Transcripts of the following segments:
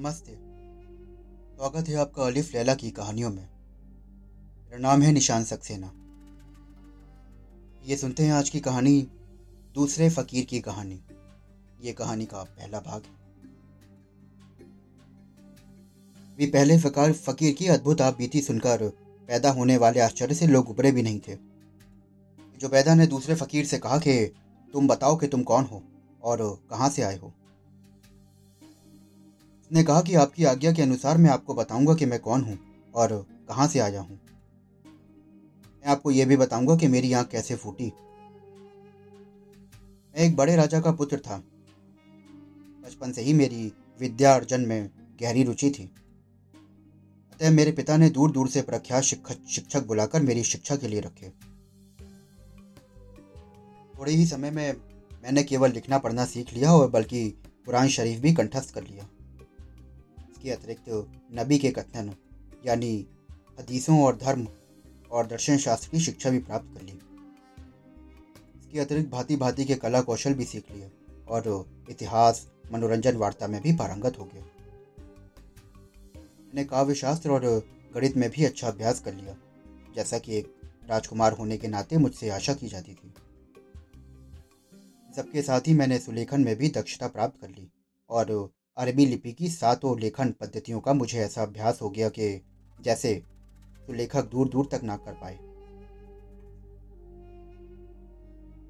नमस्ते। स्वागत है आपका अलिफ लैला की कहानियों में। मेरा नाम है निशान सक्सेना। ये सुनते हैं आज की कहानी, दूसरे फकीर की कहानी। ये कहानी का पहला भाग भी पहले फकार फकीर की अद्भुत आप बीती सुनकर पैदा होने वाले आश्चर्य से लोग उबरे भी नहीं थे। जो पैदा ने दूसरे फकीर से कहा कि, तुम बताओ कि तुम कौन हो और कहाँ से आए हो? उसने कहा कि आपकी आज्ञा के अनुसार मैं आपको बताऊँगा कि मैं कौन हूँ और कहाँ से आया हूँ। मैं आपको यह भी बताऊँगा कि मेरी आँख कैसे फूटी। मैं एक बड़े राजा का पुत्र था। बचपन से ही मेरी विद्या अर्जन में गहरी रुचि थी। अतः मेरे पिता ने दूर दूर से प्रख्यात शिक्षक बुलाकर मेरी शिक्षा के लिए रखे। थोड़े ही समय में मैंने केवल लिखना पढ़ना सीख लिया और बल्कि कुरान शरीफ भी कंठस्थ कर लिया। इसके अतिरिक्त नबी के कथन, यानी हदीसों और धर्म और दर्शन शास्त्र की शिक्षा भी प्राप्त कर ली। इसके अतिरिक्त भांति भांति के कला कौशल भी सीख लिए और इतिहास, मनोरंजन वार्ता में भी पारंगत हो गया। मैंने काव्य शास्त्र और गणित में भी अच्छा अभ्यास कर लिया, जैसा कि एक राजकुमार होने के नाते मुझसे आशा की जाती थी। सबके साथ ही मैंने सुलेखन में भी दक्षता प्राप्त कर ली और अरबी लिपि की सातों लेखन पद्धतियों का मुझे ऐसा अभ्यास हो गया कि जैसे तो लेखक दूर दूर तक ना कर पाए।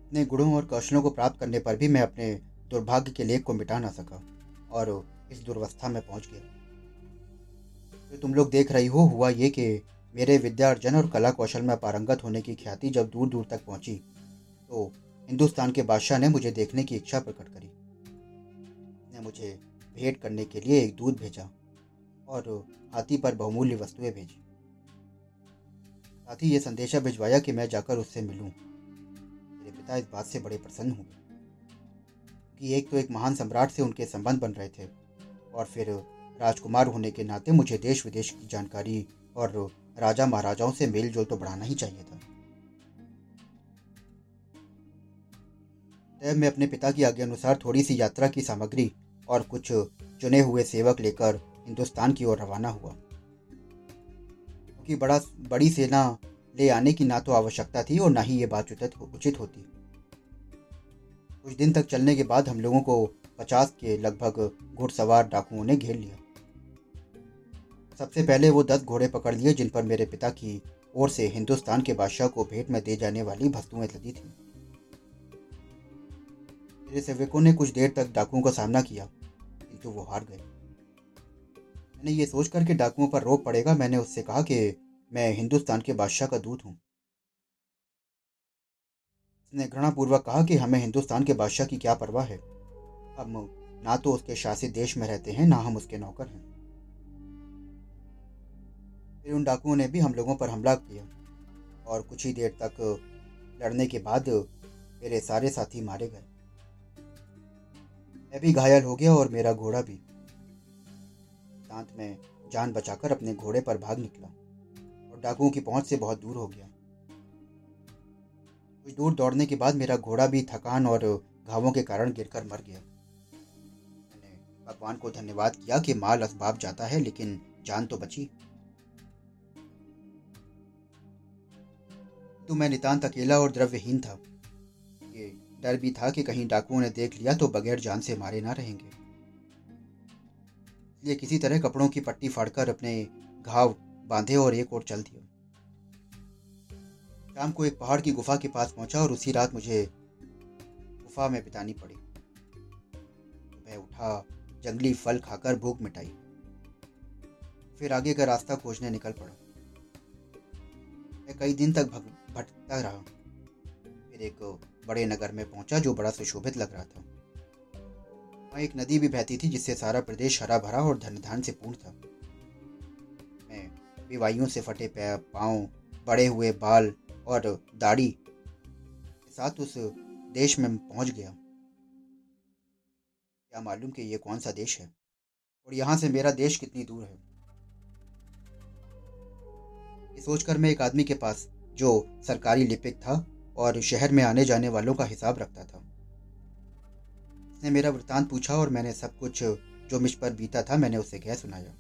अपने गुणों और कौशलों को प्राप्त करने पर भी मैं अपने दुर्भाग्य के लेख को मिटा ना सका और इस दुर्वस्था में पहुँच गया। तो तुम लोग देख रही हो, हुआ ये कि मेरे विद्या अर्जन और कला कौशल में पारंगत होने की ख्याति जब दूर दूर तक पहुँची तो हिंदुस्तान के बादशाह ने मुझे देखने की इच्छा प्रकट करी। ने मुझे भेंट करने के लिए एक दूध भेजा और हाथी पर बहुमूल्य वस्तुएँ भेजी साथ ही ये संदेशा भिजवाया कि मैं जाकर उससे मिलूं। मेरे पिता इस बात से बड़े प्रसन्न हुए कि एक तो एक महान सम्राट से उनके संबंध बन रहे थे और फिर राजकुमार होने के नाते मुझे देश विदेश की जानकारी और राजा महाराजाओं से मेल जोल तो बढ़ाना ही चाहिए था तब मैं अपने पिता की आज्ञा अनुसार थोड़ी सी यात्रा की सामग्री और कुछ चुने हुए सेवक लेकर हिंदुस्तान की ओर रवाना हुआ। क्योंकि बड़ा, बड़ी सेना ले आने की ना तो आवश्यकता थी और ना ही ये बात उचित होती। कुछ दिन तक चलने के बाद हम लोगों को पचास के लगभग घुड़सवार डाकुओं ने घेर लिया। सबसे पहले वो दस घोड़े पकड़ लिए जिन पर मेरे पिता की ओर से हिंदुस्तान के बादशाह को भेंट में दे जाने वाली वस्तुएँ लदी थी। मेरे सेवकों ने कुछ देर तक डाकुओं का सामना किया। किंतु वो हार गए मैंने ये सोच कर कि डाकुओं पर रोक पड़ेगा, मैंने उससे कहा कि मैं हिंदुस्तान के बादशाह का दूत हूँ। उसने घृणापूर्वक कहा कि हमें हिंदुस्तान के बादशाह की क्या परवाह है? हम ना तो उसके शासित देश में रहते हैं, ना हम उसके नौकर हैं। फिर उन डाकुओं ने भी हम लोगों पर हमला किया और कुछ ही देर तक लड़ने के बाद मेरे सारे साथी मारे गए। मैं भी घायल हो गया और मेरा घोड़ा भी। दांत में जान बचाकर अपने घोड़े पर भाग निकला और डाकुओं की पहुँच से बहुत दूर हो गया। कुछ दूर दौड़ने के बाद मेरा घोड़ा भी थकान और घावों के कारण गिरकर मर गया। मैंने भगवान को धन्यवाद किया कि माल असबाब जाता है, लेकिन जान तो बची। तो मैं नितांत अकेला और द्रव्यहीन था। डर भी था कि कहीं डाकुओं ने देख लिया तो बगैर जान से मारे ना रहेंगे। इसलिए किसी तरह कपड़ों की पट्टी फाड़कर अपने घाव बांधे और एक और चल दिया। शाम को एक पहाड़ की गुफा के पास पहुँचा और उसी रात मुझे गुफा में बितानी पड़ी। मैं उठा, जंगली फल खाकर भूख मिटाई। फिर आगे का रास्ता खोजने निकल पड़ा। मैं कई दिन तक भटकता रहा। फिर एक बड़े नगर में पहुँचा जो बड़ा सुशोभित लग रहा था। वहाँ एक नदी भी बहती थी जिससे सारा प्रदेश हरा भरा और धन धान से पूर्ण था। मैं विवाइयों से फटे पाँव, बड़े हुए बाल और दाढ़ी के साथ उस देश में पहुँच गया। क्या मालूम कि ये कौन सा देश है और यहाँ से मेरा देश कितनी दूर है। ये सोचकर मैं एक आदमी के पास, जो सरकारी लिपिक था और शहर में आने जाने वालों का हिसाब रखता था। उसने मेरा वृतांत पूछा और मैंने सब कुछ जो मुझ पर बीता था, मैंने उसे कह सुनाया।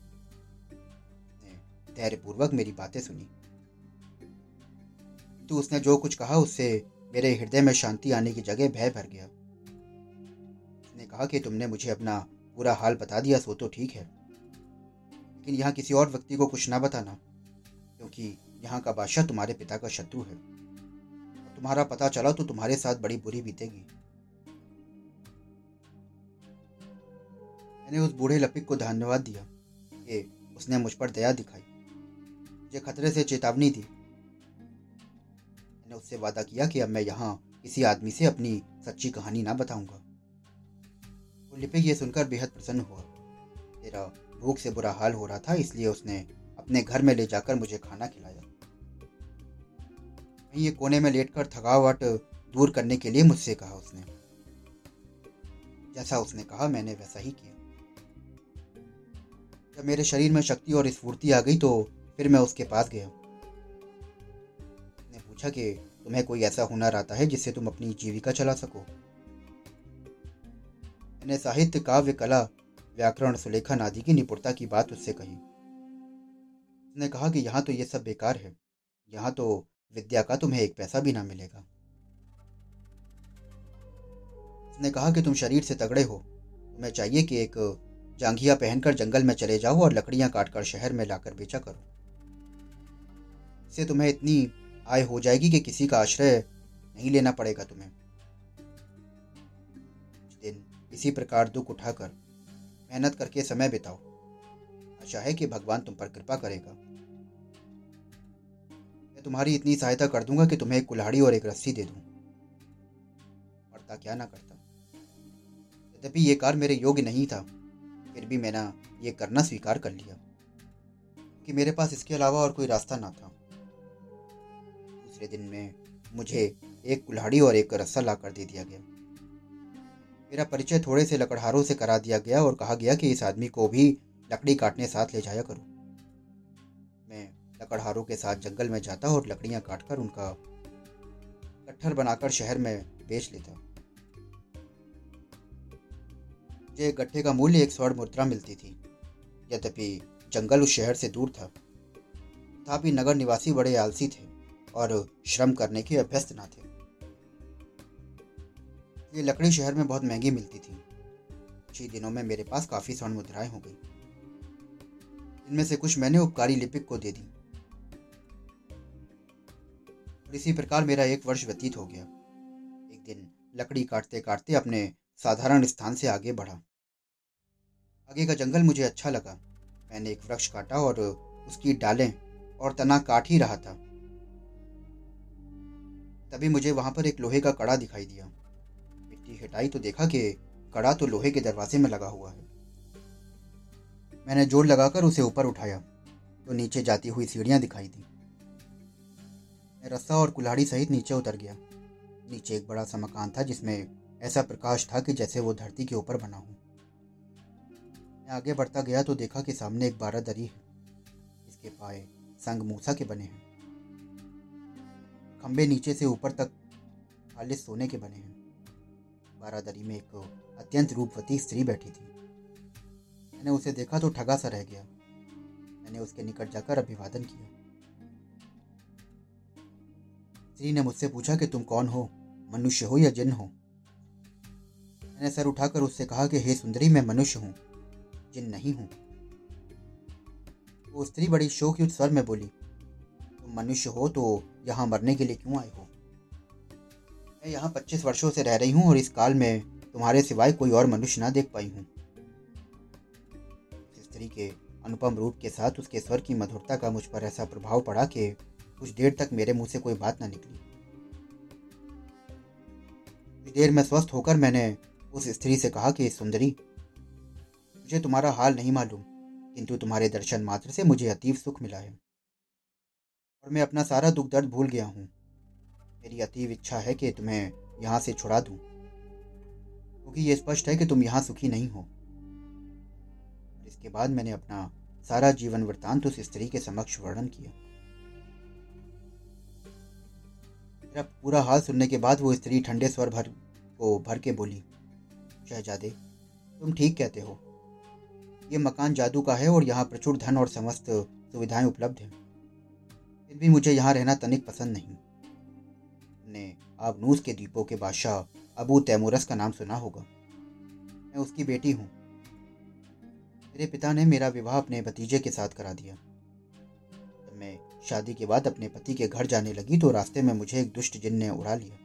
धैर्यपूर्वक मेरी बातें सुनी। तो उसने जो कुछ कहा, उससे मेरे हृदय में शांति आने की जगह भय भर गया। उसने कहा कि तुमने मुझे अपना पूरा हाल बता दिया, सो तो ठीक है। लेकिन यहाँ किसी और व्यक्ति को कुछ ना बताना, क्योंकि यहाँ का बादशाह तुम्हारे पिता का शत्रु है। तुम्हारा पता चला तो तुम्हारे साथ बड़ी बुरी बीतेगी। मैंने उस बूढ़े लपिक को धन्यवाद दिया। कि उसने मुझ पर दया दिखाई। मुझे खतरे से चेतावनी दी। मैंने उससे वादा किया कि अब मैं यहाँ किसी आदमी से अपनी सच्ची कहानी ना बताऊँगा। वो लिपिक ये सुनकर बेहद प्रसन्न हुआ। तेरा भूख से बुरा हाल हो रहा था, इसलिए उसने अपने घर में ले जाकर मुझे खाना खिलाया। वहीं ये कोने में लेटकर थकावट दूर करने के लिए मुझसे कहा उसने। जैसा उसने कहा, मैंने वैसा ही किया। जब मेरे शरीर में शक्ति और स्फूर्ति आ गई तो फिर मैं उसके पास गया। उसने पूछा कि, तुम्हें कोई ऐसा हुनर आता है जिससे तुम अपनी जीविका चला सको? मैंने साहित्य, काव्य, कला, व्याकरण, सुलेखन आदि की निपुणता की बात उससे कही। उसने कहा कि यहाँ तो ये सब बेकार है। यहाँ तो विद्या का तुम्हें एक पैसा भी ना मिलेगा। उसने कहा कि तुम शरीर से तगड़े हो। तुम्हें चाहिए कि एक जांघिया पहनकर जंगल में चले जाओ और लकड़ियाँ काटकर शहर में लाकर बेचा करो। इससे तुम्हें इतनी आय हो जाएगी कि किसी का आश्रय नहीं लेना पड़ेगा तुम्हें। दिन इसी प्रकार दुख उठाकर मेहनत करके समय बिताओ। आशा है कि भगवान तुम पर कृपा करेगा। मैं तुम्हारी इतनी सहायता कर दूँगा कि तुम्हें एक कुल्हाड़ी और एक रस्सी दे दूँ। पड़ता क्या ना करता। यद्यपि ये कार मेरे योग्य नहीं था, फिर भी मैंने ये करना स्वीकार कर लिया कि मेरे पास इसके अलावा और कोई रास्ता ना था। दूसरे दिन में मुझे एक कुल्हाड़ी और एक रस्सा ला कर दे दिया गया। मेरा परिचय थोड़े से लकड़हारों से करा दिया गया और कहा गया कि इस आदमी को भी लकड़ी काटने साथ ले जाया करो। लकड़हारों के साथ जंगल में जाता और लकड़ियाँ काटकर उनका कट्ठर बनाकर शहर में बेच लेता। मुझे गट्ठे का मूल्य एक स्वर्ण मुद्रा मिलती थी। यद्यपि जंगल उस शहर से दूर था, तथापि नगर निवासी बड़े आलसी थे और श्रम करने के अभ्यस्त ना थे। ये लकड़ी शहर में बहुत महँगी मिलती थी। कुछ ही दिनों में मेरे पास काफ़ी स्वर्ण मुद्राएँ हो गई। इनमें से कुछ मैंने उपकारी लिपिक को दे दी। और इसी प्रकार मेरा एक वर्ष व्यतीत हो गया। एक दिन लकड़ी काटते काटते अपने साधारण स्थान से आगे बढ़ा। आगे का जंगल मुझे अच्छा लगा। मैंने एक वृक्ष काटा और उसकी डालें और तना काट ही रहा था। तभी मुझे वहाँ पर एक लोहे का कड़ा दिखाई दिया। मिट्टी हटाई तो देखा कि कड़ा तो लोहे के दरवाजे में लगा हुआ है। मैंने ज़ोर लगाकर उसे ऊपर उठाया। तो नीचे जाती हुई सीढ़ियाँ दिखाई दी। मैं रस्सा और कुल्हाड़ी सहित नीचे उतर गया। नीचे एक बड़ा सा मकान था जिसमें ऐसा प्रकाश था कि जैसे वो धरती के ऊपर बना हो। मैं आगे बढ़ता गया तो देखा कि सामने एक बारादरी है। इसके पाए संग मूसा के बने हैं। खंबे नीचे से ऊपर तक खालिश सोने के बने हैं। बारादरी में एक अत्यंत रूपवती स्त्री बैठी थी। मैंने उसे देखा तो ठगा सा रह गया। मैंने उसके निकट जाकर अभिवादन किया। स्त्री ने मुझसे पूछा कि तुम कौन हो? मनुष्य हो या जिन हो? मैंने सर उठाकर उससे कहा कि, हे सुंदरी, मैं मनुष्य हूँ, जिन नहीं हूँ। वो स्त्री बड़ी शोकयुक्त स्वर में बोली, तुम मनुष्य हो तो यहाँ मरने के लिए क्यों आए हो? मैं यहाँ पच्चीस वर्षों से रह रही हूँ और इस काल में तुम्हारे सिवाय कोई और मनुष्य ना देख पाई हूँ। स्त्री के अनुपम रूप के साथ उसके स्वर की मधुरता का मुझ पर ऐसा प्रभाव पड़ा कि कुछ देर तक मेरे मुँह से कोई बात ना निकली। कुछ देर में स्वस्थ होकर मैंने उस स्त्री से कहा कि, सुंदरी, मुझे तुम्हारा हाल नहीं मालूम, किंतु तुम्हारे दर्शन मात्र से मुझे अतीव सुख मिला है। और मैं अपना सारा दुख दर्द भूल गया हूँ। मेरी अतीव इच्छा है कि तुम्हें यहाँ से छुड़ा दूँ। क्योंकि ये स्पष्ट है कि तुम यहाँ सुखी नहीं हो। इसके बाद मैंने अपना सारा जीवन वृत्तांत उस स्त्री के समक्ष वर्णन किया। मेरा पूरा हाल सुनने के बाद वो स्त्री ठंडे स्वर भर को भर के बोली, शहजादे, तुम ठीक कहते हो। ये मकान जादू का है और यहाँ प्रचुर धन और समस्त सुविधाएँ उपलब्ध हैं। फिर भी मुझे यहाँ रहना तनिक पसंद नहीं। ने आबनूस के द्वीपों के बादशाह अबू तैमूरस का नाम सुना होगा। मैं उसकी बेटी हूँ। मेरे पिता ने मेरा विवाह अपने भतीजे के साथ करा दिया। शादी के बाद अपने पति के घर जाने लगी तो रास्ते में मुझे एक दुष्ट जिन ने उड़ा लिया।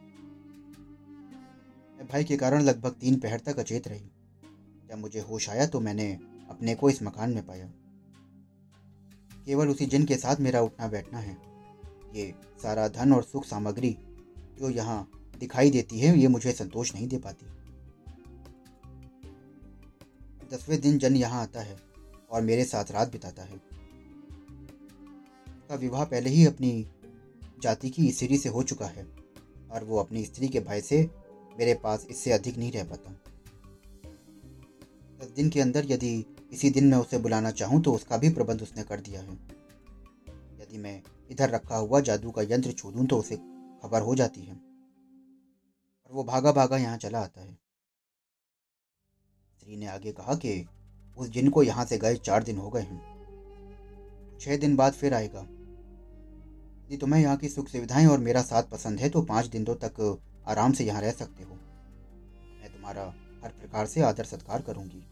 मैं भाई के कारण लगभग तीन पहर तक अचेत रही। जब मुझे होश आया तो मैंने अपने को इस मकान में पाया। केवल उसी जिन के साथ मेरा उठना बैठना है। ये सारा धन और सुख सामग्री जो यहाँ दिखाई देती है, ये मुझे संतोष नहीं दे पाती। दसवें दिन जन यहाँ आता है और मेरे साथ रात बिताता है। उसका विवाह पहले ही अपनी जाति की स्त्री से हो चुका है और वो अपनी स्त्री के भाई से मेरे पास इससे अधिक नहीं रह पाता। दस दिन के अंदर यदि इसी दिन मैं उसे बुलाना चाहूँ तो उसका भी प्रबंध उसने कर दिया है। यदि मैं इधर रखा हुआ जादू का यंत्र छू दूँ तो उसे खबर हो जाती है और वो भागा भागा यहाँ चला आता है। स्त्री ने आगे कहा कि उस जिन को यहाँ से गए चार दिन हो गए हैं। छह दिन बाद फिर आएगा। यदि तुम्हें यहाँ की सुख सुविधाएँ और मेरा साथ पसंद है तो पाँच दिनों तक आराम से यहाँ रह सकते हो। मैं तुम्हारा हर प्रकार से आदर सत्कार करूँगी।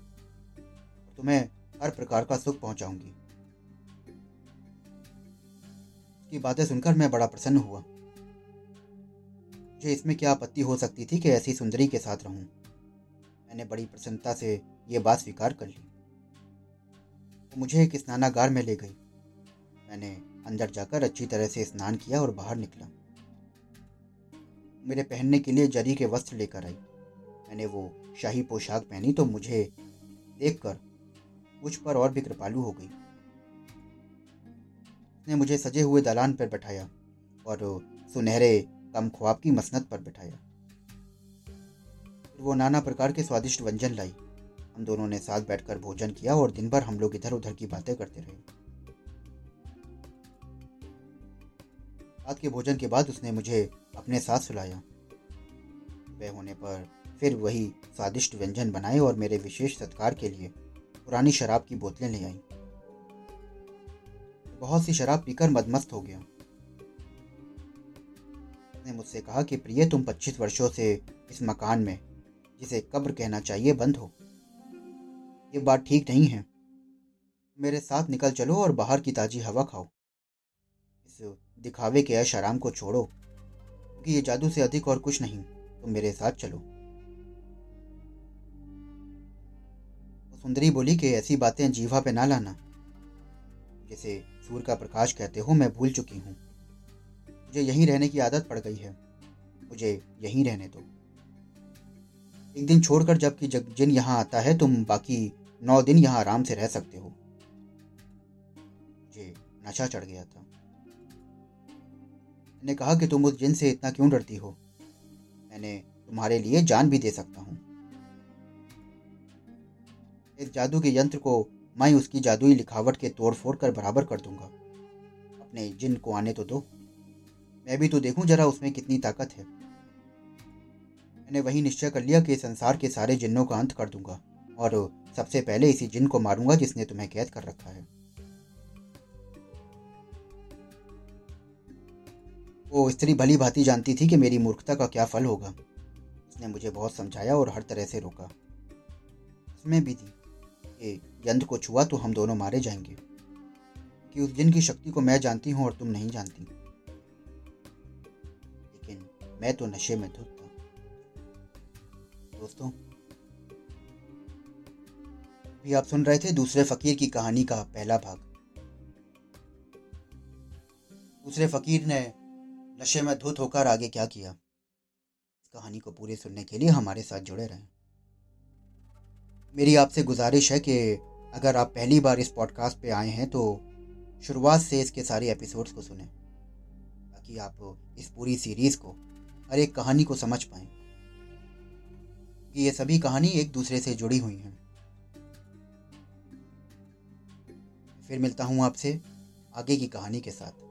तुम्हें हर प्रकार का सुख पहुंचाऊँगी। की बातें सुनकर मैं बड़ा प्रसन्न हुआ। मुझे इसमें क्या आपत्ति हो सकती थी कि ऐसी सुंदरी के साथ रहूँ? मैंने बड़ी प्रसन्नता से ये बात स्वीकार कर ली। वो मुझे एक स्नानागार में ले गई। मैंने अंदर जाकर अच्छी तरह से स्नान किया और बाहर निकला। मेरे पहनने के लिए जरी के वस्त्र लेकर आई। मैंने वो शाही पोशाक पहनी तो मुझे देखकर मुझ पर और भी कृपालु हो गई। उसने मुझे सजे हुए दलान पर बैठाया और सुनहरे कम ख्वाब की मसनत पर बैठाया। फिर वो नाना प्रकार के स्वादिष्ट व्यंजन लाई। हम दोनों ने साथ बैठकर भोजन किया और दिन भर हम लोग इधर उधर की बातें करते रहे। रात के भोजन के बाद उसने मुझे अपने साथ सुलाया। वह होने पर फिर वही स्वादिष्ट व्यंजन बनाए और मेरे विशेष सत्कार के लिए पुरानी शराब की बोतलें ले आई। बहुत सी शराब पीकर मदमस्त हो गया। उसने मुझसे कहा कि, प्रिय, तुम 25 वर्षों से इस मकान में, जिसे कब्र कहना चाहिए, बंद हो। ये बात ठीक नहीं है। मेरे साथ निकल चलो और बाहर की ताजी हवा खाओ। इस दिखावे के ऐश आराम को छोड़ो, क्योंकि ये जादू से अधिक और कुछ नहीं। तुम मेरे साथ चलो। वो सुंदरी बोली कि ऐसी बातें जीवा पे ना लाना। जैसे सूर्य का प्रकाश कहते हो, मैं भूल चुकी हूँ। मुझे यहीं रहने की आदत पड़ गई है। मुझे यहीं रहने दो। एक दिन छोड़कर जबकि जब जिन यहाँ आता है, तुम बाकी नौ दिन यहाँ आराम से रह सकते हो। मुझे नशा चढ़ गया था। मैंने कहा कि तुम उस जिन से इतना क्यों डरती हो? मैंने तुम्हारे लिए जान भी दे सकता हूँ। इस जादू के यंत्र को मैं उसकी जादुई लिखावट के तोड़ फोड़ कर बराबर कर दूँगा। अपने जिन को आने तो दो। मैं भी तो देखूँ जरा उसमें कितनी ताकत है। मैंने वही निश्चय कर लिया कि संसार के सारे जिन्नों का अंत कर दूँगा और सबसे पहले इसी जिन को मारूँगा जिसने तुम्हें कैद कर रखा है। वो स्त्री भली भांति जानती थी कि मेरी मूर्खता का क्या फल होगा। उसने मुझे बहुत समझाया और हर तरह से रोका। उसमें भी थी कि यंत्र को छुआ तो हम दोनों मारे जाएँगे। कि उस जिन की शक्ति को मैं जानती हूँ और तुम नहीं जानती। लेकिन मैं तो नशे में धुत था। दोस्तों, अभी आप सुन रहे थे दूसरे फकीर की कहानी का पहला भाग। दूसरे फकीर ने नशे में धुत होकर आगे क्या किया? इस कहानी को पूरे सुनने के लिए हमारे साथ जुड़े रहें। मेरी आपसे गुजारिश है कि अगर आप पहली बार इस पॉडकास्ट पे आए हैं तो शुरुआत से इसके सारे एपिसोड्स को सुने, ताकि आप इस पूरी सीरीज़ को, हर एक कहानी को समझ पाएँ। कि ये सभी कहानी एक दूसरे से जुड़ी हुई हैं। फिर मिलता हूँ आपसे आगे की कहानी के साथ।